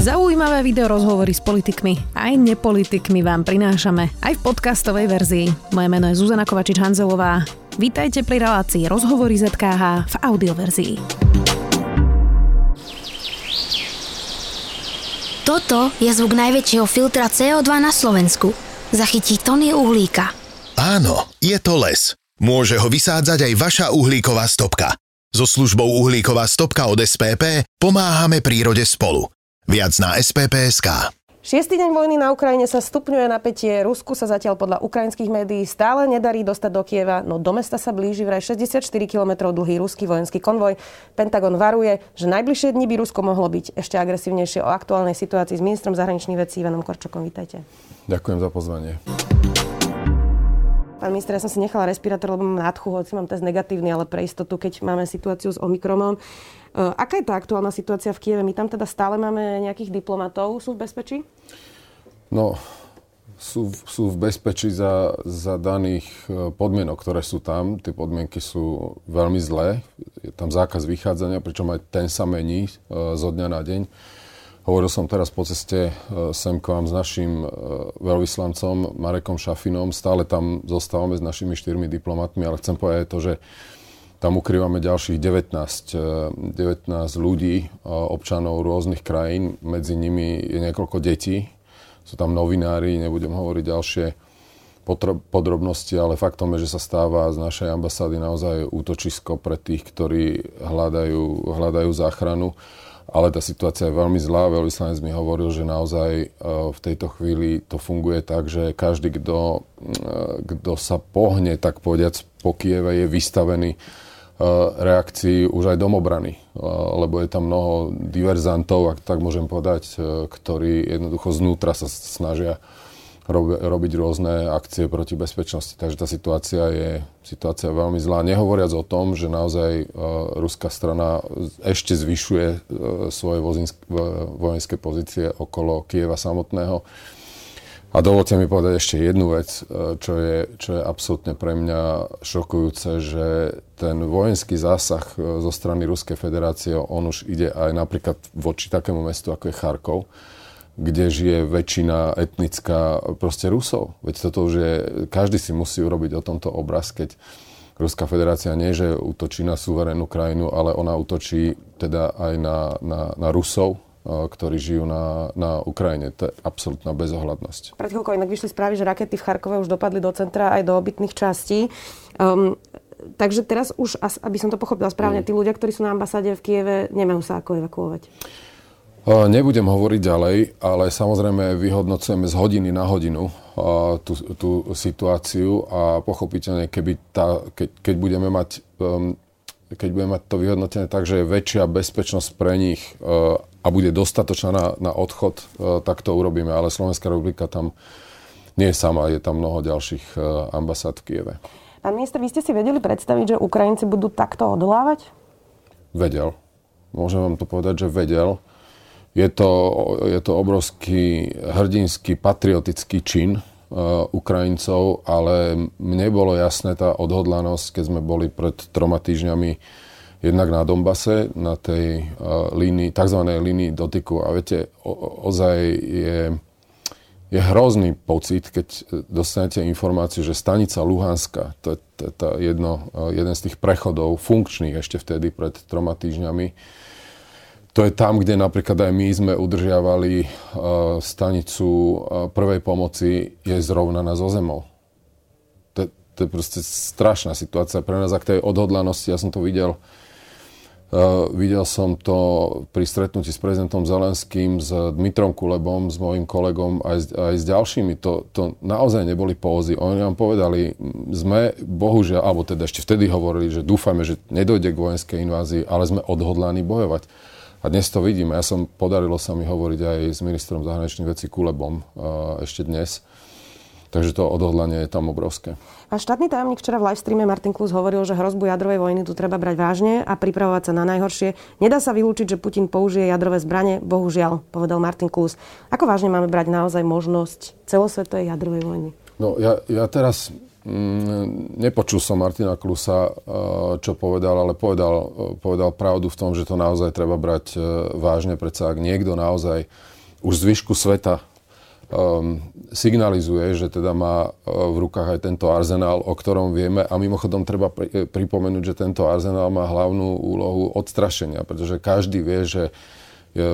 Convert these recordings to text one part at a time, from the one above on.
Zaujímavé video rozhovory s politikmi aj nepolitikmi vám prinášame aj v podcastovej verzii. Moje meno je Zuzana Kovačič-Hanzelová. Vítajte pri relácii Rozhovory ZKH v audioverzii. Toto je zvuk najväčšieho filtra CO2 na Slovensku. Zachytí tony uhlíka. Áno, je to les. Môže ho vysádzať aj vaša uhlíková stopka. So službou uhlíková stopka od SPP pomáhame prírode spolu. Viac na SPP.sk. Šiestý deň vojny na Ukrajine sa stupňuje napätie. Rusku sa zatiaľ podľa ukrajinských médií stále nedarí dostať do Kieva, no do mesta sa blíži vraj 64 km dlhý ruský vojenský konvoj. Pentagon varuje, že najbližšie dni by Rusko mohlo byť ešte agresívnejšie o aktuálnej situácii s ministrom zahraničných vecí Ivanom Korčokom. Vítajte. Ďakujem za pozvanie. Pán minister, ja som si nechala respirátor, lebo mám nádchu, hoci mám test negatívny, ale pre istotu, keď máme situáciu s Omikromom. Eh, aká je tá aktuálna situácia v Kieve? My tam teda stále máme nejakých diplomatov. Sú v bezpečí? No, sú, sú v bezpečí za, za daných eh, podmienok, ktoré sú tam. Tie podmienky sú veľmi zlé. Je tam zákaz vychádzania, pričom aj ten sa mení uh, zo dňa na deň. Hovoril som teraz po ceste sem k vám s našim veľvyslancom Marekom Šafinom. Stále tam zostávame s našimi štyrmi diplomatmi, ale chcem povedať to, že tam ukrývame ďalších 19, 19 eh, ľudí, eh, občanov rôznych krajín. Medzi nimi je niekoľko detí. Sú tam novinári, nebudem hovoriť ďalšie podrobnosti, ale faktom je, že sa stáva z našej ambasády naozaj útočisko pre tých, ktorí hľadajú, hľadajú záchranu. Ale tá situácia je veľmi zlá. Veľvyslanec mi hovoril, že naozaj eh, v tejto chvíli to funguje tak, že každý, kto, kto sa pohne, tak povediac, po Kieve je vystavený reakcií už aj domobrany, eh, lebo je tam mnoho diverzantov, ak tak môžem povedať, eh, ktorí jednoducho znútra sa snažia robiť rôzne akcie proti bezpečnosti. Takže tá situácia je situácia veľmi zlá. Nehovoriac o tom, že naozaj ruská strana ešte zvyšuje svoje vojenské pozície okolo Kieva samotného. A dovolte mi povedať ešte jednu vec, e, čo je, čo je absolútne pre mňa šokujúce, že ten vojenský zásah e, zo strany Ruskej federácie, on už ide aj napríklad voči takému mestu, ako je Charkov, kde žije väčšina etnická proste Rusov. Veď toto už je, každý si musí urobiť o tomto obraz, keď Ruská federácia nie, že útočí na suverénnu krajinu, ale ona útočí teda aj na, na, na Rusov, ktorí žijú na, na Ukrajine. To je absolútna bezohľadnosť. Pred chvíľkou inak vyšli správy, že rakety v Charkove už dopadli do centra aj do obytných častí. Um, takže teraz už, aby som to pochopila správne, mm. tí ľudia, ktorí sú na ambasáde v Kieve, nemajú sa ako evakuovať. Nebudem hovoriť ďalej, ale samozrejme vyhodnocujeme z hodiny na hodinu tú, tú situáciu a pochopiteľne, keby tá, keď, keď budeme mať um, keď budeme mať to vyhodnotené tak, že je väčšia bezpečnosť pre nich a bude dostatočná na, na odchod, e, tak to urobíme. Ale Slovenská republika tam nie je sama, je tam mnoho ďalších e, ambasád v Kieve. Pán minister, vy ste si vedeli predstaviť, že Ukrajinci budú takto odolávať? Vedel. Môžem vám to povedať, že vedel. Je to, je to obrovský hrdinský, patriotický čin uh, Ukrajincov, ale mne bolo jasné tá odhodlanosť, keď sme boli pred troma týždňami jednak na Dombase, na tej uh, línii, tzv. línii dotyku. A viete, o, ozaj je, je hrozný pocit, keď dostanete informáciu, že stanica Luhanska, to je to, jedno, uh, jeden z tých prechodov funkčných ešte vtedy pred troma týždňami, to je tam, kde napríklad aj my sme udržiavali uh, stanicu uh, prvej pomoci, je zrovnaná zo zemou. To, to je proste strašná situácia pre nás, ak tej odhodlanosti, ja som to videl Uh, videl som to pri stretnutí s prezidentom Zelenským, s Dmitrom Kulebom, s mojim kolegom aj s, aj s ďalšími. To, to naozaj neboli pózy. Oni nám povedali, sme bohužiaľ, alebo teda ešte vtedy hovorili, že dúfame, že nedojde k vojenskej invázii, ale sme odhodlaní bojovať. A dnes to vidíme. Ja som, podarilo sa mi hovoriť aj s ministrom zahraničných vecí Kulebom uh, ešte dnes. Takže to odhodlanie je tam obrovské. A štátny tajomník včera v live streame Martin Klus hovoril, že hrozbu jadrovej vojny tu treba brať vážne a pripravovať sa na najhoršie. Nedá sa vylúčiť, že Putin použije jadrové zbranie, bohužiaľ, povedal Martin Klus. Ako vážne máme brať naozaj možnosť celosvetovej jadrovej vojny? No ja, ja teraz mm, nepočul som Martina Klusa, čo povedal, ale povedal, povedal pravdu v tom, že to naozaj treba brať vážne. Predsa ak niekto naozaj už zvyšku sveta um, signalizuje, že teda má v rukách aj tento arzenál, o ktorom vieme. A mimochodom treba pri, pripomenúť, že tento arzenál má hlavnú úlohu odstrašenia, pretože každý vie, že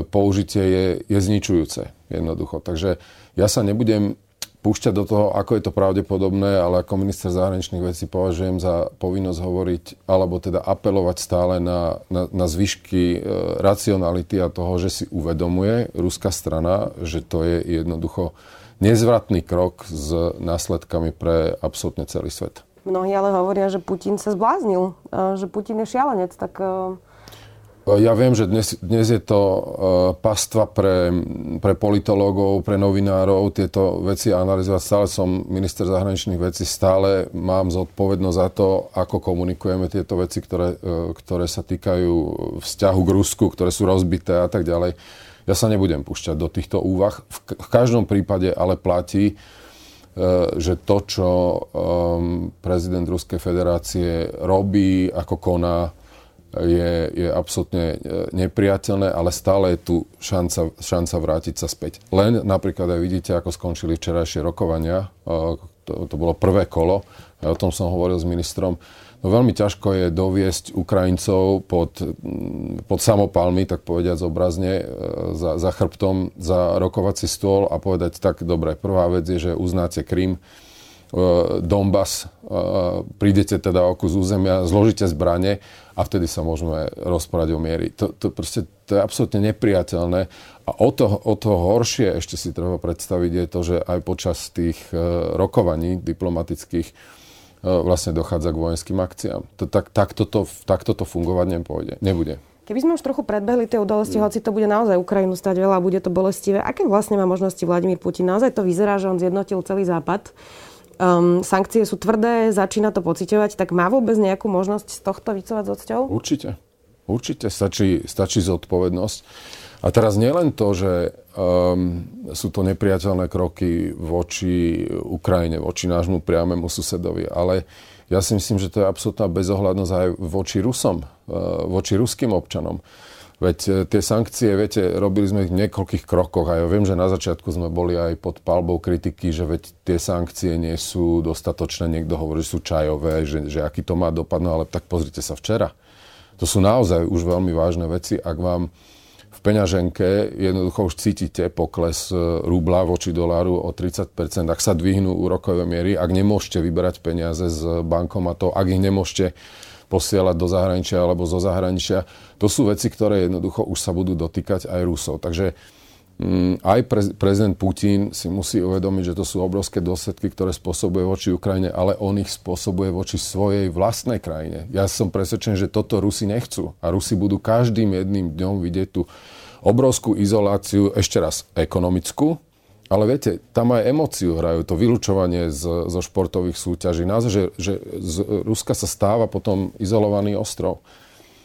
použitie je, je zničujúce jednoducho. Takže ja sa nebudem púšťať do toho, ako je to pravdepodobné, ale ako minister zahraničných vecí považujem za povinnosť hovoriť, alebo teda apelovať stále na, na, na zvyšky e, racionality a toho, že si uvedomuje ruská strana, že to je jednoducho nezvratný krok s následkami pre absolútne celý svet. Mnohí ale hovoria, že Putin sa zbláznil, e, že Putin je šialenec, tak e, ja viem, že dnes, dnes je to uh, pastva pre, pre politológov, pre novinárov tieto veci analyzovať. Stále som minister zahraničných vecí, stále mám zodpovednosť za to, ako komunikujeme tieto veci, ktoré, uh, ktoré sa týkajú vzťahu k Rusku, ktoré sú rozbité a tak ďalej. Ja sa nebudem púšťať do týchto úvah. V, v každom prípade ale platí, uh, že to, čo prezident Ruskej federácie robí, ako koná, je, je absolútne e, nepriateľné, ale stále je tu šanca, šanca vrátiť sa späť. Len napríklad aj vidíte, ako skončili včerajšie rokovania. E, to, to bolo prvé kolo, ja o tom som hovoril s ministrom. No veľmi ťažko je doviesť Ukrajincov pod, pod samopalmy, tak povediať obrazne, e, za, za chrbtom, za rokovací stôl a povedať, tak dobre, prvá vec je, že uznáte Krym, Donbass, prídete teda o kus územia, zložíte zbranie a vtedy sa môžeme rozprávať o miery. To, to, proste, to je absolútne nepriateľné a o to, o to horšie ešte si treba predstaviť je to, že aj počas tých e, rokovaní diplomatických e, vlastne dochádza k vojenským akciám. To, tak, takto, to, takto to fungovať nepôjde, nebude. Keby sme už trochu predbehli tie udalosti, hoci to bude naozaj Ukrajinu stať veľa a bude to bolestivé, aké vlastne má možnosti Vladimír Putin? Naozaj to vyzerá, že on zjednotil celý západ um, sankcie sú tvrdé, začína to pociťovať, tak má vôbec nejakú možnosť z tohto vycovať s odsťou? Určite. Určite stačí, stačí zodpovednosť. A teraz nielen to, že um, sú to nepriateľné kroky voči Ukrajine, voči nášmu priamému susedovi, ale ja si myslím, že to je absolútna bezohľadnosť aj voči Rusom, uh, voči ruským občanom. Veď e, tie sankcie, viete, robili sme ich v niekoľkých krokoch a ja viem, že na začiatku sme boli aj pod palbou kritiky, že veď tie sankcie nie sú dostatočné. Niekto hovorí, že sú čajové, že, že aký to má dopad, no ale tak pozrite sa včera. To sú naozaj už veľmi vážne veci. Ak vám v peňaženke jednoducho už cítite pokles e, rubla voči doláru o 30%, ak sa dvihnú úrokové miery, ak nemôžete vyberať peniaze z bankomatov, ak ich nemôžete posielať do zahraničia alebo zo zahraničia. To sú veci, ktoré jednoducho už sa budú dotýkať aj Rusov. Takže mm, aj prezident Putin si musí uvedomiť, že to sú obrovské dôsledky, ktoré spôsobuje voči Ukrajine, ale on ich spôsobuje voči svojej vlastnej krajine. Ja som presvedčený, že toto Rusi nechcú. A Rusi budú každým jedným dňom vidieť tú obrovskú izoláciu, ešte raz ekonomickú, ale viete, tam aj emóciu hrajú, to vylúčovanie z, zo športových súťaží. Naozaj, že, že z Ruska sa stáva potom izolovaný ostrov.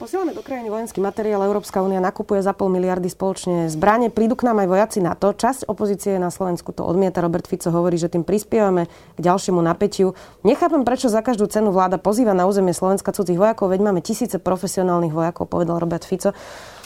Posielame do krajiny vojenský materiál, Európska únia nakupuje za pol miliardy spoločne zbranie. Prídu k nám aj vojaci na to. Časť opozície na Slovensku to odmieta. Robert Fico hovorí, že tým prispievame k ďalšiemu napätiu. Nechápem, prečo za každú cenu vláda pozýva na územie Slovenska cudzích vojakov, veď máme tisíce profesionálnych vojakov, povedal Robert Fico.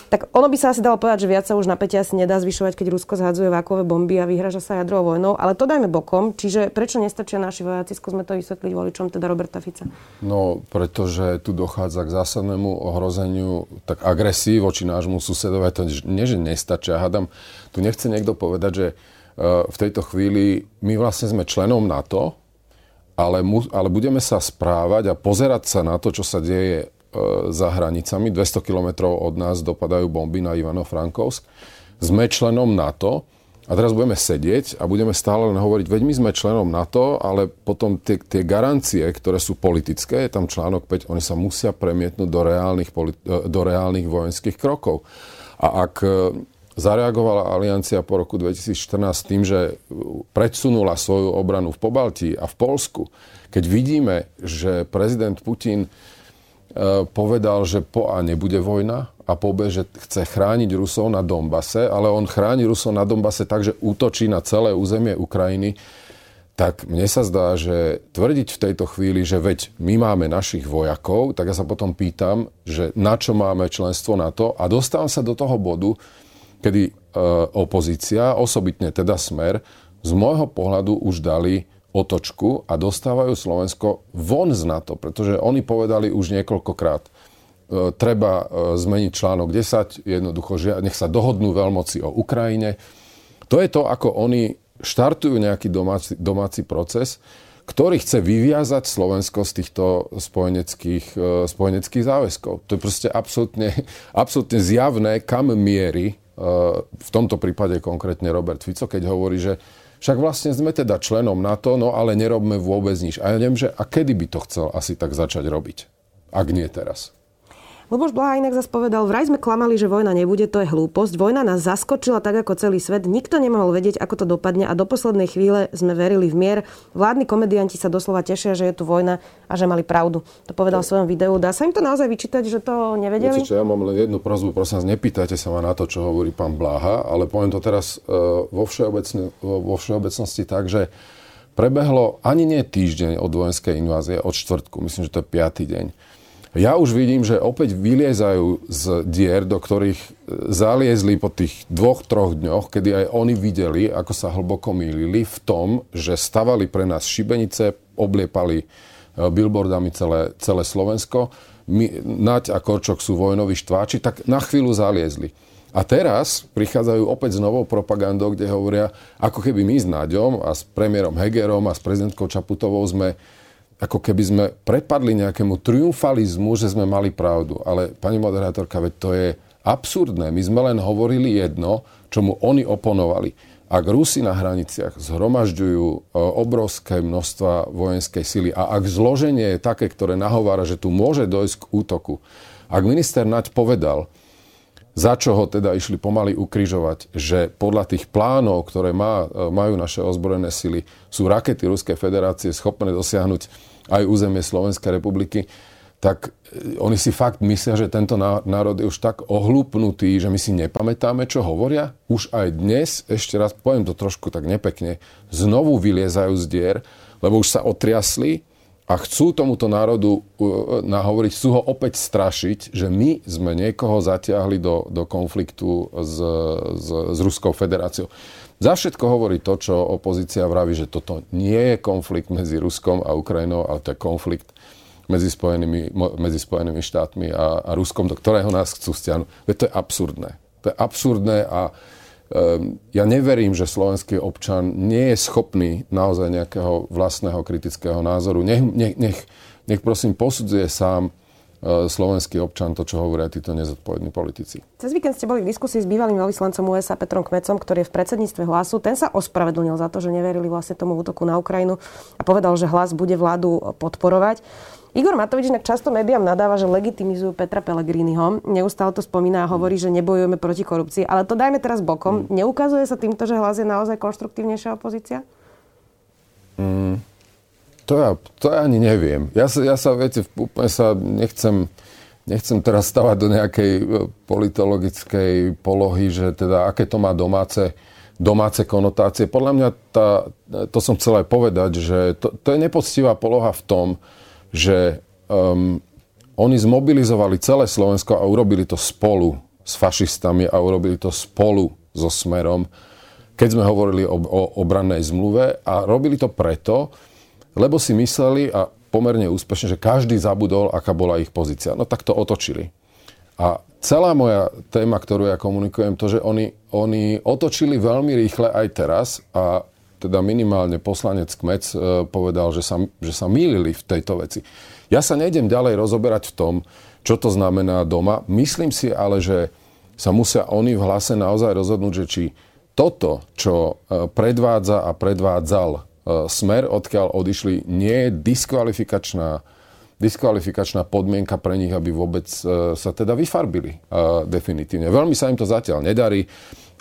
Tak ono by sa asi dalo povedať, že viac sa už napätia asi nedá zvyšovať, keď Rusko zhadzuje vákové bomby a vyhraža sa jadrovou vojnou, ale to dajme bokom. Čiže prečo nestačia naši vojaci? Skúsme to vysvetliť voličom teda Roberta Fica. No, pretože tu dochádza k zásadnému ohrozeniu, tak agresii voči nášmu susedovi. To nie, že nestačia. Hádam, tu nechce niekto povedať, že uh, v tejto chvíli my vlastne sme členom NATO, ale, mu, ale budeme sa správať a pozerať sa na to, čo sa deje za hranicami. 200 kilometrov od nás dopadajú bomby na Ivano-Frankovsk. Sme členom NATO a teraz budeme sedieť a budeme stále len hovoriť, veď my sme členom NATO, ale potom tie, tie garancie, ktoré sú politické, je tam článok 5, oni sa musia premietnúť do reálnych, e, do reálnych vojenských krokov. A ak e, zareagovala aliancia po roku 2014 tým, že predsunula svoju obranu v Pobaltí a v Polsku, keď vidíme, že prezident Putin E, povedal, že po A nebude vojna a po B, že chce chrániť Rusov na Dombase, ale on chráni Rusov na Dombase tak, že útočí na celé územie Ukrajiny, tak mne sa zdá, že tvrdiť v tejto chvíli, že veď my máme našich vojakov, tak ja sa potom pýtam, že na čo máme členstvo na to a dostávam sa do toho bodu, kedy e, opozícia, osobitne teda Smer, z môjho pohľadu už dali otočku a dostávajú Slovensko von z NATO, pretože oni povedali už niekoľkokrát, e, treba e, zmeniť článok 10, jednoducho, že nech sa dohodnú veľmoci o Ukrajine. To je to, ako oni štartujú nejaký domáci, domáci proces, ktorý chce vyviazať Slovensko z týchto spojeneckých, e, spojeneckých záväzkov. To je proste absolútne, absolútne zjavné, kam mieri e, v tomto prípade konkrétne Robert Fico, keď hovorí, že však vlastne sme teda členom NATO, no ale nerobme vôbec nič. A ja neviem, že a kedy by to chcel asi tak začať robiť, ak nie teraz. Luboš Blaha inak zase povedal, vraj sme klamali, že vojna nebude, to je hlúposť. Vojna nás zaskočila tak ako celý svet. Nikto nemohol vedieť, ako to dopadne a do poslednej chvíle sme verili v mier. Vládni komedianti sa doslova tešia, že je tu vojna a že mali pravdu. To povedal v svojom videu. Dá sa im to naozaj vyčítať, že to nevedeli? Určite, ja mám len jednu prozbu, prosím vás, nepýtajte sa ma na to, čo hovorí pán Blaha, ale poviem to teraz uh, vo, všeobecne, vo všeobecnosti tak, že prebehlo ani nie týždeň od vojenskej invázie, od štvrtku, myslím, že to je piatý deň ja už vidím, že opäť vyliezajú z dier, do ktorých e, zaliezli po tých dvoch, troch dňoch, kedy aj oni videli, ako sa hlboko mýlili v tom, že stavali pre nás šibenice, obliepali e, billboardami celé, celé Slovensko. My, Naď a Korčok sú vojnoví štváči, tak na chvíľu zaliezli. A teraz prichádzajú opäť s novou propagandou, kde hovoria, ako keby my s Naďom a s premiérom Hegerom a s prezidentkou Čaputovou sme ako keby sme prepadli nejakému triumfalizmu, že sme mali pravdu. Ale pani moderátorka, veď to je absurdné. My sme len hovorili jedno, čomu oni oponovali. Ak Rusi na hraniciach zhromažďujú e, obrovské množstva vojenskej sily a ak zloženie je také, ktoré nahovára, že tu môže dojsť k útoku, ak minister Naď povedal, za čo ho teda išli pomaly ukrižovať, že podľa tých plánov, ktoré má, e, majú naše ozbrojené sily, sú rakety Ruskej federácie schopné dosiahnuť aj územie Slovenskej republiky, tak e, oni si fakt myslia, že tento národ je už tak ohlúpnutý, že my si nepamätáme, čo hovoria. Už aj dnes, ešte raz poviem to trošku tak nepekne, znovu vyliezajú z dier, lebo už sa otriasli a chcú tomuto národu nahovoriť, chcú ho opäť strašiť, že my sme niekoho zatiahli do, do konfliktu s, s, s Ruskou federáciou. Za všetko hovorí to, čo opozícia vraví, že toto nie je konflikt medzi Ruskom a Ukrajinou, ale to je konflikt medzi Spojenými, medzi Spojenými štátmi a, a Ruskom, do ktorého nás chcú stiahnuť. Veď to je absurdné. To je absurdné a ja neverím, že slovenský občan nie je schopný naozaj nejakého vlastného kritického názoru. Nech, nech, nech, nech prosím posudzuje sám E, slovenský občan, to, čo hovoria títo nezodpovední politici. Cez víkend ste boli v diskusii s bývalým veľvyslancom USA Petrom Kmecom, ktorý je v predsedníctve hlasu. Ten sa ospravedlnil za to, že neverili vlastne tomu útoku na Ukrajinu a povedal, že hlas bude vládu podporovať. Igor Matovič inak často médiám nadáva, že legitimizujú Petra Pellegriniho. Neustále to spomína a hovorí, že nebojujeme proti korupcii. Ale to dajme teraz bokom. Mm. Neukazuje sa týmto, že hlas je naozaj konštruktívnejšia opozícia? Mm. To ja, to ja ani neviem. Ja sa, ja sa viete, úplne sa nechcem, nechcem teraz stavať do nejakej e, politologickej polohy, že teda aké to má domáce, domáce konotácie. Podľa mňa tá, to som chcel aj povedať, že to, to je nepoctivá poloha v tom, že um, oni zmobilizovali celé Slovensko a urobili to spolu s fašistami a urobili to spolu so Smerom, keď sme hovorili o, o obrannej zmluve a robili to preto, lebo si mysleli a pomerne úspešne, že každý zabudol, aká bola ich pozícia. No tak to otočili. A celá moja téma, ktorú ja komunikujem, to, že oni, oni otočili veľmi rýchle aj teraz a teda minimálne poslanec Kmec e, povedal, že sa, že sa mýlili v tejto veci. Ja sa nejdem ďalej rozoberať v tom, čo to znamená doma. Myslím si ale, že sa musia oni v hlase naozaj rozhodnúť, že či toto, čo e, predvádza a predvádzal E, smer, odkiaľ odišli, nie je diskvalifikačná, diskvalifikačná podmienka pre nich, aby vôbec sa teda vyfarbili definitívne. Veľmi sa im to zatiaľ nedarí,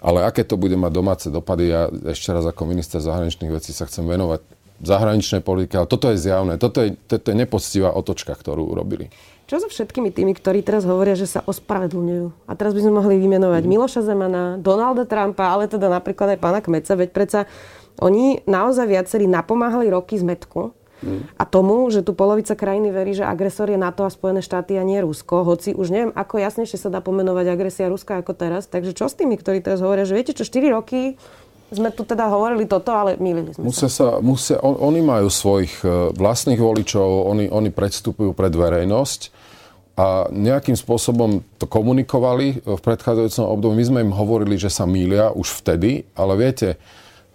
ale aké to bude mať domáce dopady, ja ešte raz ako minister zahraničných vecí sa chcem venovať zahraničnej politike, ale toto je zjavné, toto je, toto je nepoctivá otočka, ktorú urobili. Čo so všetkými tými, ktorí teraz hovoria, že sa ospravedlňujú? A teraz by sme mohli vymenovať mm. Miloša Zemana, Donalda Trumpa, ale teda napríklad aj pána Kmeca, veď predsa Oni naozaj viacerí napomáhali roky zmetku a tomu, že tu polovica krajiny verí, že agresor je NATO a Spojené štáty a nie Rusko, hoci už neviem, ako jasnejšie sa dá pomenovať agresia Ruska ako teraz. Takže čo s tými, ktorí teraz hovoria, že viete čo, 4 roky sme tu teda hovorili toto, ale mýlili sme musia sa. sa musia, on, oni majú svojich e, vlastných voličov, oni, oni predstupujú pred verejnosť a nejakým spôsobom to komunikovali v predchádzajúcom období. My sme im hovorili, že sa mýlia už vtedy, ale viete,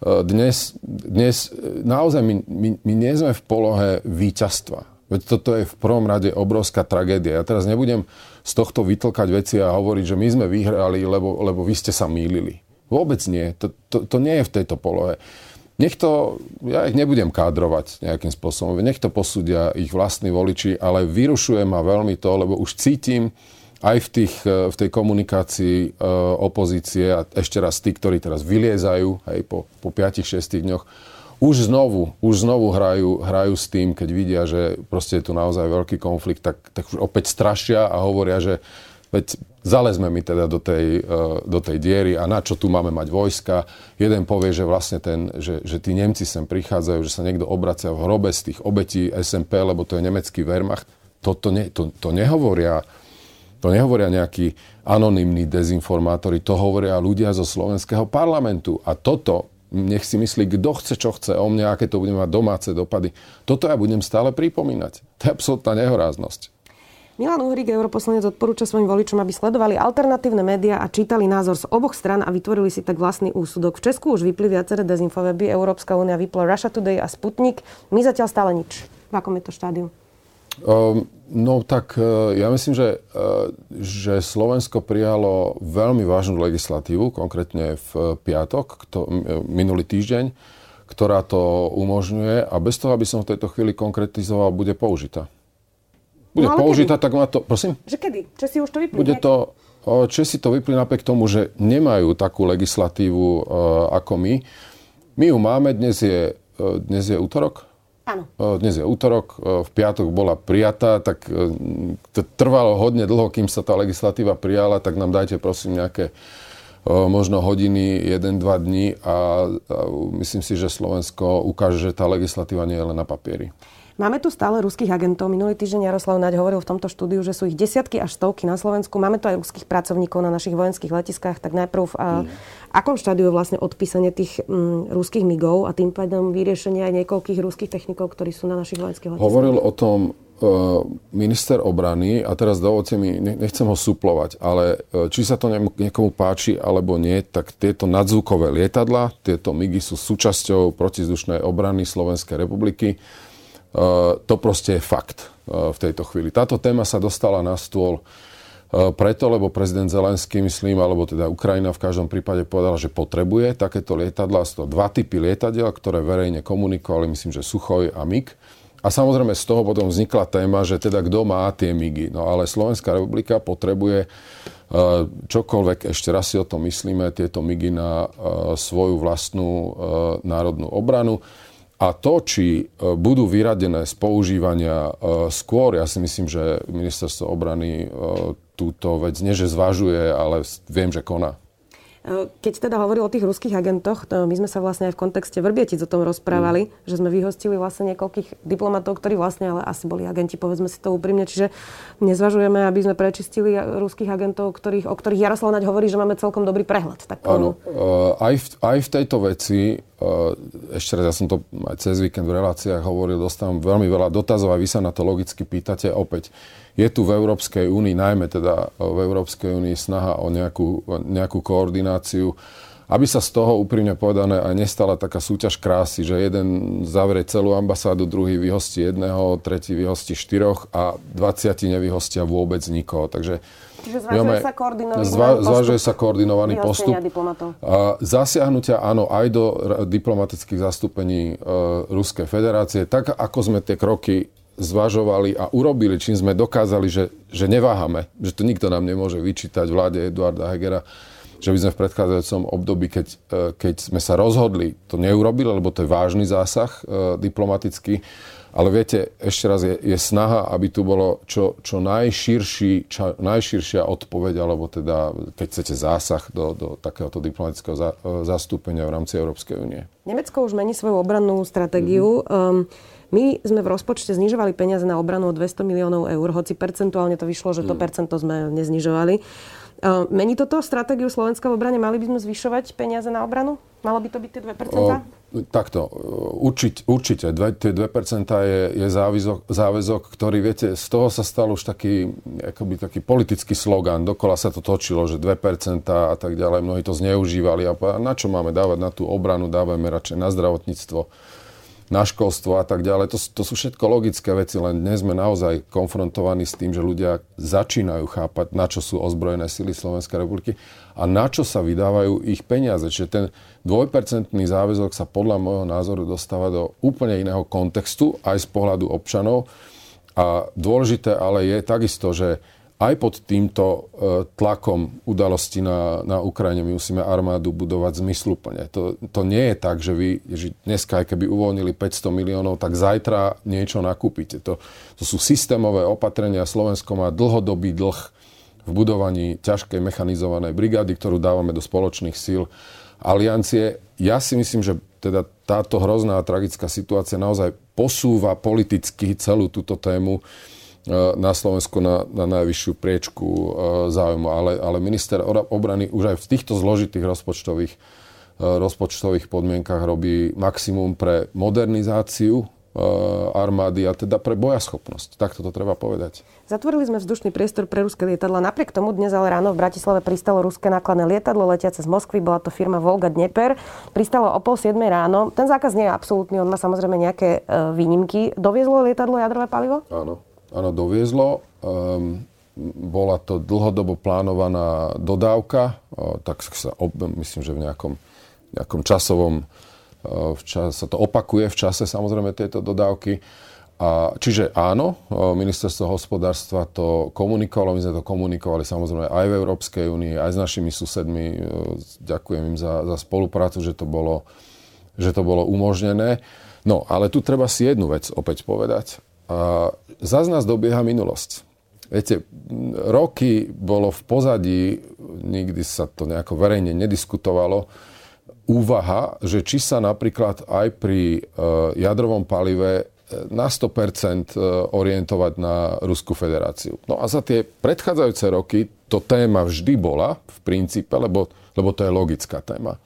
dnes, dnes naozaj my, my, my nie sme v polohe víťazstva. Veď toto je v prvom rade obrovská tragédia. Ja teraz nebudem z tohto vytlkať veci a hovoriť, že my sme vyhrali, lebo, lebo vy ste sa mýlili. Vôbec nie. To, to, to nie je v tejto polohe. Nech to, ja ich nebudem kádrovať nejakým spôsobom, nech to posúdia ich vlastní voliči, ale vyrušuje ma veľmi to, lebo už cítim, aj v, tých, e, v tej komunikácii e, opozície a ešte raz tí, ktorí teraz vyliezajú hej, po, po 5-6 dňoch, už znovu, už znovu hrajú, hrajú s tým, keď vidia, že proste je tu naozaj veľký konflikt, tak, tak už opäť strašia a hovoria, že veď zalezme mi teda do tej, e, do tej diery a na čo tu máme mať vojska. Jeden povie, že vlastne ten, že, že tí Nemci sem prichádzajú, že sa niekto obracia v hrobe z tých obetí SMP, lebo to je nemecký Wehrmacht. To, to, ne, to, to nehovoria to nehovoria nejakí anonimní dezinformátori, to hovoria ľudia zo slovenského parlamentu. A toto, nech si myslí, kto chce, čo chce o mne, aké to bude mať domáce dopady. Toto ja budem stále pripomínať. To je absolútna nehoráznosť. Milan Uhrík, europoslanec, odporúča svojim voličom, aby sledovali alternatívne médiá a čítali názor z oboch stran a vytvorili si tak vlastný úsudok. V Česku už vypli viaceré dezinfoweby, Európska únia vypla Russia Today a Sputnik. My zatiaľ stále nič. V akom je to štádiu? Um, no tak uh, ja myslím, že, uh, že Slovensko prijalo veľmi vážnu legislatívu, konkrétne v piatok, kto, minulý týždeň, ktorá to umožňuje a bez toho, aby som v tejto chvíli konkretizoval, bude použitá. Bude no, použitá, kedy? tak má to... Prosím? Že kedy? Česi už to vyplí? Bude to, Česi to vyplí napriek tomu, že nemajú takú legislatívu ako my. My ju máme, dnes je, dnes je útorok, Áno. Dnes je útorok, v piatok bola prijatá, tak to trvalo hodne dlho, kým sa tá legislatíva prijala, tak nám dajte prosím nejaké možno hodiny, 1-2 dní a, a myslím si, že Slovensko ukáže, že tá legislatíva nie je len na papieri. Máme tu stále ruských agentov. Minulý týždeň Jaroslav Naď hovoril v tomto štúdiu, že sú ich desiatky až stovky na Slovensku. Máme tu aj ruských pracovníkov na našich vojenských letiskách. Tak najprv mm. Akom štádiu je vlastne odpísanie tých mm, ruských migov a tým pádom vyriešenie aj niekoľkých ruských technikov, ktorí sú na našich vojenských letiskách? Hovoril o tom e, minister obrany a teraz dovolte mi, nechcem ho suplovať, ale e, či sa to niekomu páči alebo nie, tak tieto nadzvukové lietadla, tieto MIGy sú súčasťou protizdušnej obrany Slovenskej republiky Eh, to proste je fakt v tejto chvíli. Táto téma sa dostala na stôl preto, lebo prezident Zelenský, myslím, alebo teda Ukrajina v každom prípade povedala, že potrebuje takéto lietadla. Sú to dva typy lietadiel, ktoré verejne komunikovali, myslím, že Suchoj a MIG. A samozrejme z toho potom vznikla téma, že teda kto má tie MIGy. No ale Slovenská republika potrebuje čokoľvek, ešte raz si o tom myslíme, tieto MIGy na svoju vlastnú národnú obranu. A to, či budú vyradené z používania skôr, ja si myslím, že ministerstvo obrany túto vec nie že zvažuje, ale viem, že koná. Keď teda hovoril o tých ruských agentoch, to my sme sa vlastne aj v kontexte Vrbietic o tom rozprávali, mm. že sme vyhostili vlastne niekoľkých diplomatov, ktorí vlastne ale asi boli agenti, povedzme si to úprimne. Čiže nezvažujeme, aby sme prečistili ruských agentov, ktorých, o ktorých Jaroslav Naď hovorí, že máme celkom dobrý prehľad. Tak, Áno, aj v, aj v tejto veci ešte raz, ja som to aj cez víkend v reláciách hovoril, dostávam veľmi veľa dotazov a vy sa na to logicky pýtate. Opäť, je tu v Európskej únii, najmä teda v Európskej únii snaha o nejakú, nejakú koordináciu, aby sa z toho úprimne povedané aj nestala taká súťaž krásy, že jeden zavrie celú ambasádu, druhý vyhostí jedného, tretí vyhostí štyroch a 20 nevyhostia vôbec nikoho. Takže Čiže zvažuje sa koordinovaný zva, postup? Zvažuje sa koordinovaný postup. A zasiahnutia áno aj do diplomatických zastúpení e, Ruskej federácie, tak ako sme tie kroky zvažovali a urobili, čím sme dokázali, že, že neváhame, že to nikto nám nemôže vyčítať vláde Eduarda Hegera, že by sme v predchádzajúcom období, keď, e, keď sme sa rozhodli, to neurobili, lebo to je vážny zásah e, diplomatický, Ale viete, ešte raz je, je snaha, aby tu bolo čo, čo, najširší, čo najširšia odpoveď, alebo teda, keď chcete, zásah do, do takéhoto diplomatického za, e, zastúpenia v rámci Európskej únie. Nemecko už mení svoju obrannú stratégiu. Mm-hmm. Um, my sme v rozpočte znižovali peniaze na obranu o 200 miliónov eur, hoci percentuálne to vyšlo, že to mm. percento sme neznižovali. Mení toto stratégiu Slovenska v obrane? Mali by sme zvyšovať peniaze na obranu? Malo by to byť tie 2%? O, takto, určite, určite. Dve, tie 2% je, je záväzok, záväzok, ktorý, viete, z toho sa stal už taký, akoby taký politický slogan. Dokola sa to točilo, že 2% a tak ďalej. Mnohí to zneužívali. A na čo máme dávať na tú obranu? Dávajme radšej na zdravotníctvo na školstvo a tak ďalej. To, to sú všetko logické veci, len dnes sme naozaj konfrontovaní s tým, že ľudia začínajú chápať, na čo sú ozbrojené sily Slovenskej republiky a na čo sa vydávajú ich peniaze. Čiže ten dvojpercentný záväzok sa podľa môjho názoru dostáva do úplne iného kontextu aj z pohľadu občanov. A dôležité ale je takisto, že aj pod týmto e, tlakom udalosti na, na Ukrajine my musíme armádu budovať zmysluplne. To, to nie je tak, že vy že dneska, aj keby uvoľnili 500 miliónov, tak zajtra niečo nakúpite. To, to sú systémové opatrenia. Slovensko má dlhodobý dlh v budovaní ťažkej mechanizovanej brigády, ktorú dávame do spoločných síl aliancie. Ja si myslím, že teda táto hrozná a tragická situácia naozaj posúva politicky celú túto tému na Slovensku na, na najvyššiu priečku e, záujmu. Ale, ale minister obrany už aj v týchto zložitých rozpočtových, e, rozpočtových podmienkach robí maximum pre modernizáciu armády a teda pre bojaschopnosť. Tak to treba povedať. Zatvorili sme vzdušný priestor pre ruské lietadla. Napriek tomu dnes ale ráno v Bratislave pristalo ruské nákladné lietadlo letiace z Moskvy. Bola to firma Volga Dnieper. Pristalo o pol 7 ráno. Ten zákaz nie je absolútny, on má samozrejme nejaké výnimky. Doviezlo lietadlo jadrové palivo? Áno áno, doviezlo. Um, bola to dlhodobo plánovaná dodávka, uh, tak sa, ob, myslím, že v nejakom, nejakom časovom, uh, v čas, sa to opakuje v čase samozrejme tieto dodávky. A, čiže áno, ministerstvo hospodárstva to komunikovalo, my sme to komunikovali samozrejme aj v Európskej únii, aj s našimi susedmi. Ďakujem im za, za spoluprácu, že to, bolo, že to bolo umožnené. No, ale tu treba si jednu vec opäť povedať. A zase nás dobieha minulosť. Viete, roky bolo v pozadí, nikdy sa to nejako verejne nediskutovalo, úvaha, že či sa napríklad aj pri e, jadrovom palive e, na 100% e, orientovať na Ruskú federáciu. No a za tie predchádzajúce roky to téma vždy bola v princípe, lebo, lebo to je logická téma.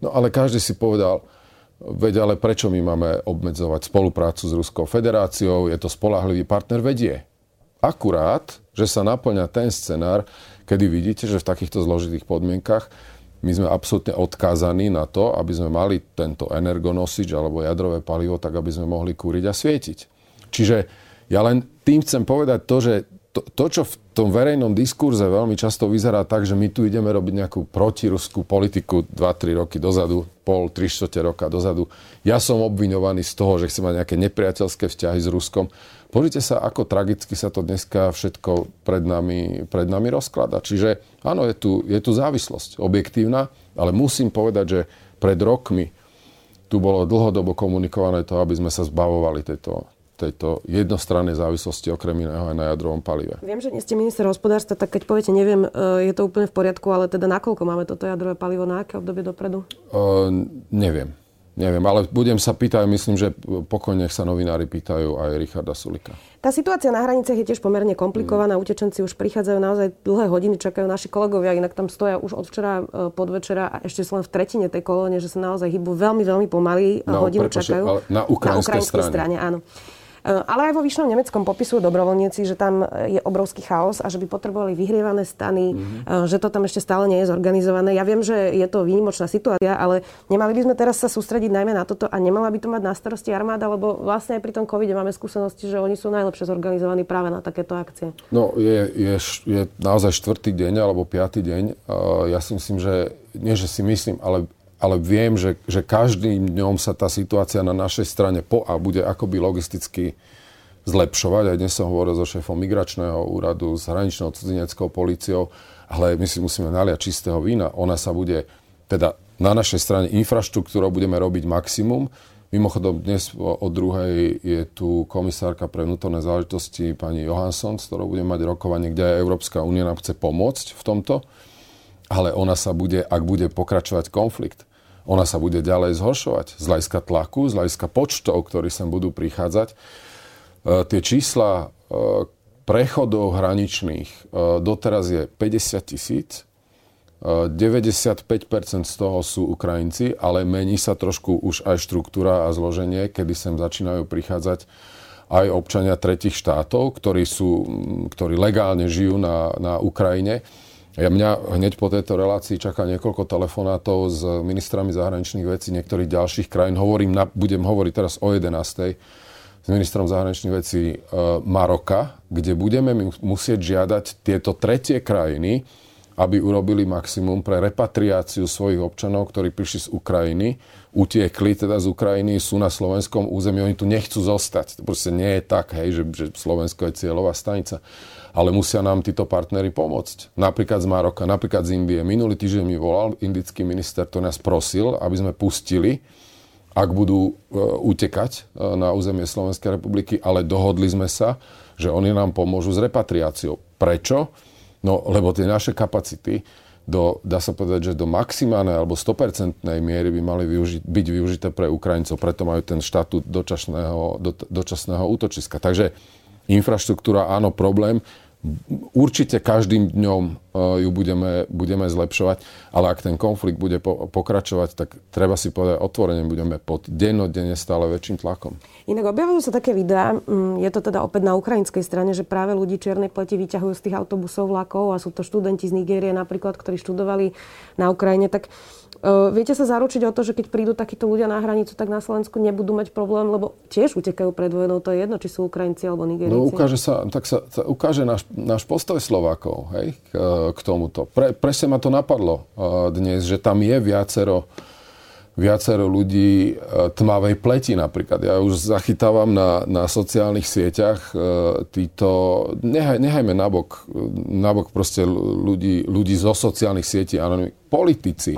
No ale každý si povedal, Veď ale prečo my máme obmedzovať spoluprácu s Ruskou federáciou? Je to spolahlivý partner? Vedie. Akurát, že sa naplňa ten scenár, kedy vidíte, že v takýchto zložitých podmienkach my sme absolútne odkázaní na to, aby sme mali tento energonosič alebo jadrové palivo, tak aby sme mohli kúriť a svietiť. Čiže ja len tým chcem povedať to, že to, to, čo v tom verejnom diskurze veľmi často vyzerá tak, že my tu ideme robiť nejakú protiruskú politiku 2-3 roky dozadu, pol, 3 čtvrte roka dozadu. Ja som obviňovaný z toho, že chcem mať nejaké nepriateľské vzťahy s Ruskom. Pozrite sa, ako tragicky sa to dneska všetko pred nami, pred nami rozklada. Čiže áno, je tu, je tu závislosť objektívna, ale musím povedať, že pred rokmi tu bolo dlhodobo komunikované to, aby sme sa zbavovali tejto, tejto jednostrannej závislosti okrem iného aj na jadrovom palive. Viem, že nie ste minister hospodárstva, tak keď poviete, neviem, e, je to úplne v poriadku, ale teda nakoľko máme toto jadrové palivo, na aké obdobie dopredu? Uh, neviem. Neviem, ale budem sa pýtať, myslím, že pokojne sa novinári pýtajú aj Richarda Sulika. Tá situácia na hraniciach je tiež pomerne komplikovaná. Mm. Utečenci už prichádzajú naozaj dlhé hodiny, čakajú naši kolegovia, inak tam stoja už od včera e, podvečera a ešte sú len v tretine tej kolóne, že sa naozaj hýbu veľmi, veľmi pomaly. No, hodinu prepáčte, čakajú. na ukrajinskej, na ukrajinskej strane. strane. áno. Eh, ale aj vo Vyšnom Nemeckom popisujú dobrovoľníci, že tam je obrovský chaos a že by potrebovali vyhrievané stany, mm-hmm. že to tam ešte stále nie je zorganizované. Ja viem, že je to výnimočná situácia, ale nemali by sme teraz sa sústrediť najmä na toto a nemala by to mať na starosti armáda, lebo vlastne aj pri tom covide máme skúsenosti, že oni sú najlepšie zorganizovaní práve na takéto akcie. No, je, je, je naozaj štvrtý deň alebo piatý deň. Ja si myslím, že nie, že si myslím, ale ale viem, že, že každým dňom sa tá situácia na našej strane po a bude akoby logisticky zlepšovať. Aj dnes som hovoril so šéfom migračného úradu, s hraničnou cudzineckou policiou, ale my si musíme naliať čistého vína. Ona sa bude, teda na našej strane infraštruktúrou budeme robiť maximum. Mimochodom, dnes o, druhej je tu komisárka pre vnútorné záležitosti pani Johansson, s ktorou bude mať rokovanie, kde aj Európska únia nám chce pomôcť v tomto. Ale ona sa bude, ak bude pokračovať konflikt, ona sa bude ďalej zhoršovať z hľadiska tlaku, z hľadiska počtov, ktorí sem budú prichádzať. E, tie čísla e, prechodov hraničných e, doteraz je 50 tisíc 95% z toho sú Ukrajinci, ale mení sa trošku už aj štruktúra a zloženie, kedy sem začínajú prichádzať aj občania tretich štátov, ktorí, sú, ktorí legálne žijú na, na Ukrajine. Ja mňa hneď po tejto relácii čaká niekoľko telefonátov s ministrami zahraničných vecí niektorých ďalších krajín. Hovorím, na, budem hovoriť teraz o 11. s ministrom zahraničných vecí e, Maroka, kde budeme musieť žiadať tieto tretie krajiny, aby urobili maximum pre repatriáciu svojich občanov, ktorí prišli z Ukrajiny, utiekli teda z Ukrajiny, sú na slovenskom území, oni tu nechcú zostať. To proste nie je tak, hej, že, že Slovensko je cieľová stanica. Ale musia nám títo partnery pomôcť. Napríklad z Maroka, napríklad z Indie. Minulý týždeň mi volal indický minister, ktorý nás prosil, aby sme pustili ak budú e, utekať e, na územie Slovenskej republiky, ale dohodli sme sa, že oni nám pomôžu s repatriáciou. Prečo? No, lebo tie naše kapacity do, dá sa povedať, že do maximálnej alebo 100% miery by mali využi- byť využité pre Ukrajincov, preto majú ten štatút dočasného, do, dočasného útočiska. Takže infraštruktúra, áno, problém, Určite každým dňom e, ju budeme, budeme zlepšovať, ale ak ten konflikt bude po, pokračovať, tak treba si povedať otvorene, budeme pod dennodenne stále väčším tlakom. Inak objavujú sa také videá, mm, je to teda opäť na ukrajinskej strane, že práve ľudí čiernej pleti vyťahujú z tých autobusov, vlakov a sú to študenti z Nigérie napríklad, ktorí študovali na Ukrajine. Tak viete sa zaručiť o to, že keď prídu takíto ľudia na hranicu, tak na Slovensku nebudú mať problém, lebo tiež utekajú pred vojnou, to je jedno, či sú Ukrajinci alebo Nigerici. No ukáže sa, tak sa, sa ukáže náš, náš postoj Slovákov hej, k, k tomuto. Pre, presne ma to napadlo uh, dnes, že tam je viacero viacero ľudí e, tmavej pleti napríklad. Ja už zachytávam na, na sociálnych sieťach e, títo, nehaj, nehajme nabok, nabok proste ľudí, ľudí zo sociálnych sietí, ale politici.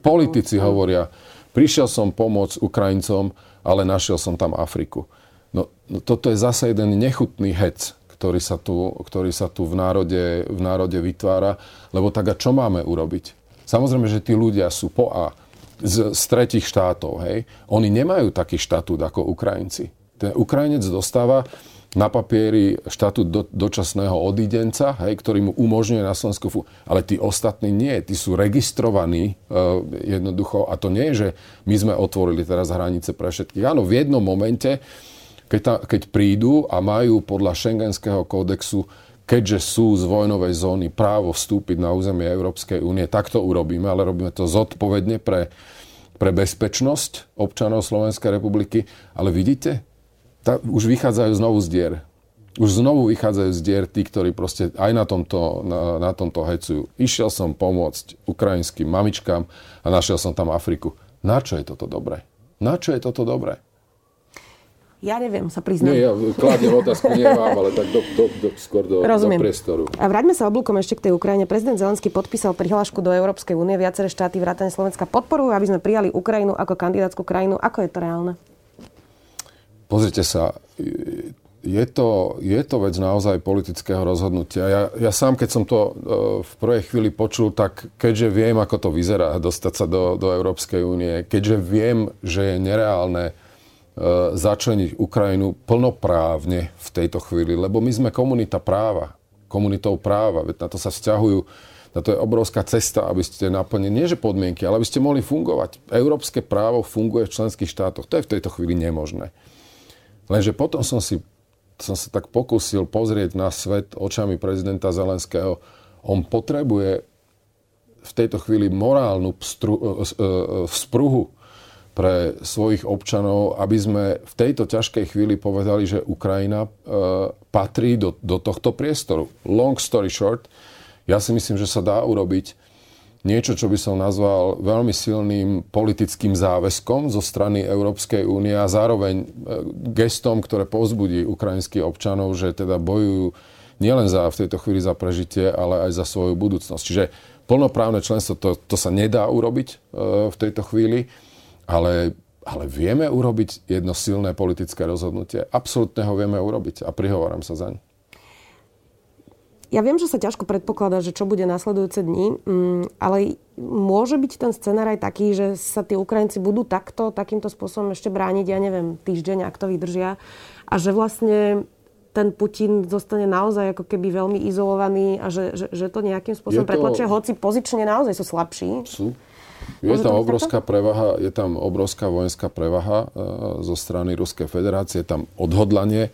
Politici no. hovoria, prišiel som pomôcť Ukrajincom, ale našiel som tam Afriku. No, no toto je zase jeden nechutný hec, ktorý sa tu, ktorý sa tu v, národe, v národe vytvára. Lebo tak a čo máme urobiť? Samozrejme, že tí ľudia sú po A z, z tretich štátov, hej, oni nemajú taký štatút ako Ukrajinci. Ten Ukrajinec dostáva na papieri štatút do, dočasného odídenca, hej, ktorý mu umožňuje na Slovensku, ale tí ostatní nie, tí sú registrovaní uh, jednoducho a to nie je, že my sme otvorili teraz hranice pre všetkých. Áno, v jednom momente, keď, ta, keď prídu a majú podľa šengenského kódexu keďže sú z vojnovej zóny právo vstúpiť na územie Európskej únie, tak to urobíme, ale robíme to zodpovedne pre, pre bezpečnosť občanov Slovenskej republiky. Ale vidíte, tá, už vychádzajú znovu z dier. Už znovu vychádzajú z dier tí, ktorí proste aj na tomto, na, na tomto hecujú. Išiel som pomôcť ukrajinským mamičkám a našiel som tam Afriku. Na čo je toto dobré? Na čo je toto dobré? Ja neviem, sa priznám. Nie, ja kladiem otázku, nie vám, ale tak do, do, do, skôr do, Rozumiem. do priestoru. A vráťme sa oblúkom ešte k tej Ukrajine. Prezident Zelenský podpísal prihlášku do Európskej únie. Viaceré štáty vrátane Slovenska podporujú, aby sme prijali Ukrajinu ako kandidátskú krajinu. Ako je to reálne? Pozrite sa, je to, je to vec naozaj politického rozhodnutia. Ja, ja sám, keď som to uh, v prvej chvíli počul, tak keďže viem, ako to vyzerá dostať sa do, do Európskej únie, keďže viem, že je nereálne E, začleniť Ukrajinu plnoprávne v tejto chvíli, lebo my sme komunita práva, komunitou práva, veď na to sa vzťahujú, na to je obrovská cesta, aby ste naplnili, nie podmienky, ale aby ste mohli fungovať. Európske právo funguje v členských štátoch, to je v tejto chvíli nemožné. Lenže potom som si som sa tak pokúsil pozrieť na svet očami prezidenta Zelenského. On potrebuje v tejto chvíli morálnu pstru, e, e, spruhu pre svojich občanov, aby sme v tejto ťažkej chvíli povedali, že Ukrajina e, patrí do, do tohto priestoru. Long story short, ja si myslím, že sa dá urobiť niečo, čo by som nazval veľmi silným politickým záväzkom zo strany Európskej únie a zároveň e, gestom, ktoré povzbudí ukrajinských občanov, že teda bojujú nielen za, v tejto chvíli za prežitie, ale aj za svoju budúcnosť. Čiže plnoprávne členstvo, to, to sa nedá urobiť e, v tejto chvíli ale ale vieme urobiť jedno silné politické rozhodnutie. Absolútne ho vieme urobiť a prihovorám sa zaň. Ja viem, že sa ťažko predpokladá, že čo bude nasledujúce dni, mm, ale môže byť ten scenár aj taký, že sa tí Ukrajinci budú takto, takýmto spôsobom ešte brániť, ja neviem, týždeň, ak to vydržia. A že vlastne ten Putin zostane naozaj ako keby veľmi izolovaný a že, že, že to nejakým spôsobom to... pretlačia, hoci pozične naozaj sú slabší. Sú. Je tam obrovská prevaha, je tam obrovská vojenská prevaha e, zo strany Ruskej federácie, je tam odhodlanie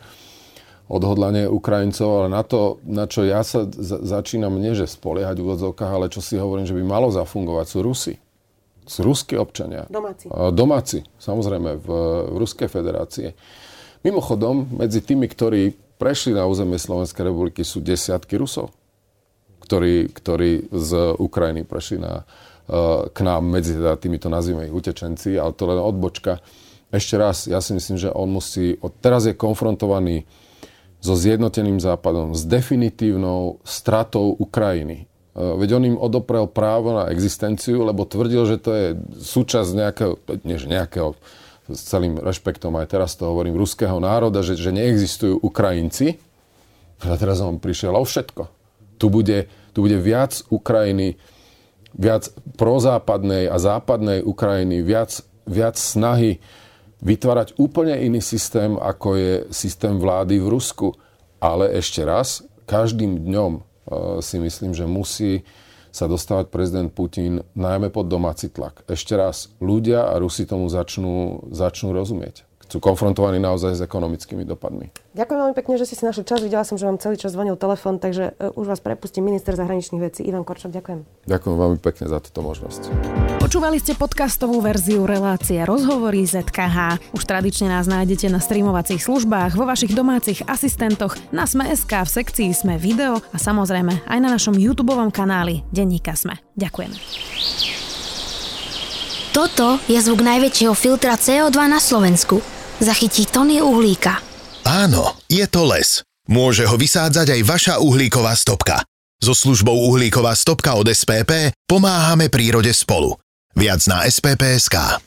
odhodlanie Ukrajincov, ale na to, na čo ja sa začínam nie že spoliehať v úvodzovkách, ale čo si hovorím, že by malo zafungovať, sú Rusi. Sú ruskí občania. Domáci. Domáci, samozrejme, v, v Ruskej federácie. Mimochodom, medzi tými, ktorí prešli na územie Slovenskej republiky, sú desiatky Rusov, ktorí, ktorí z Ukrajiny prešli na, e, k nám medzi teda týmito nazvime ich utečenci, ale to len odbočka. Ešte raz, ja si myslím, že on musí, teraz je konfrontovaný so zjednoteným západom, s definitívnou stratou Ukrajiny. E, veď on im odoprel právo na existenciu, lebo tvrdil, že to je súčasť nejakého, nie nejakého, s celým rešpektom aj teraz to hovorím, ruského národa, že, že neexistujú Ukrajinci. A teraz on prišiel o všetko. Tu bude, tu bude viac Ukrajiny, viac prozápadnej a západnej Ukrajiny, viac, viac snahy vytvárať úplne iný systém, ako je systém vlády v Rusku. Ale ešte raz, každým dňom uh, si myslím, že musí sa dostávať prezident Putin najmä pod domáci tlak. Ešte raz, ľudia a Rusi tomu začnú, začnú rozumieť sú konfrontovaní naozaj s ekonomickými dopadmi. Ďakujem veľmi pekne, že ste si našli čas. Videla som, že vám celý čas zvonil telefón, takže e, už vás prepustím minister zahraničných vecí Ivan Korčok. Ďakujem. Ďakujem veľmi pekne za túto možnosť. Počúvali ste podcastovú verziu relácie Rozhovory ZKH. Už tradične nás nájdete na streamovacích službách, vo vašich domácich asistentoch, na Sme.sk, v sekcii Sme video a samozrejme aj na našom YouTube kanáli Denníka Sme. Ďakujem. Toto je zvuk najväčšieho filtra CO2 na Slovensku zachytí tony uhlíka. Áno, je to les. Môže ho vysádzať aj vaša uhlíková stopka. So službou uhlíková stopka od SPP pomáhame prírode spolu. Viac na spp.sk.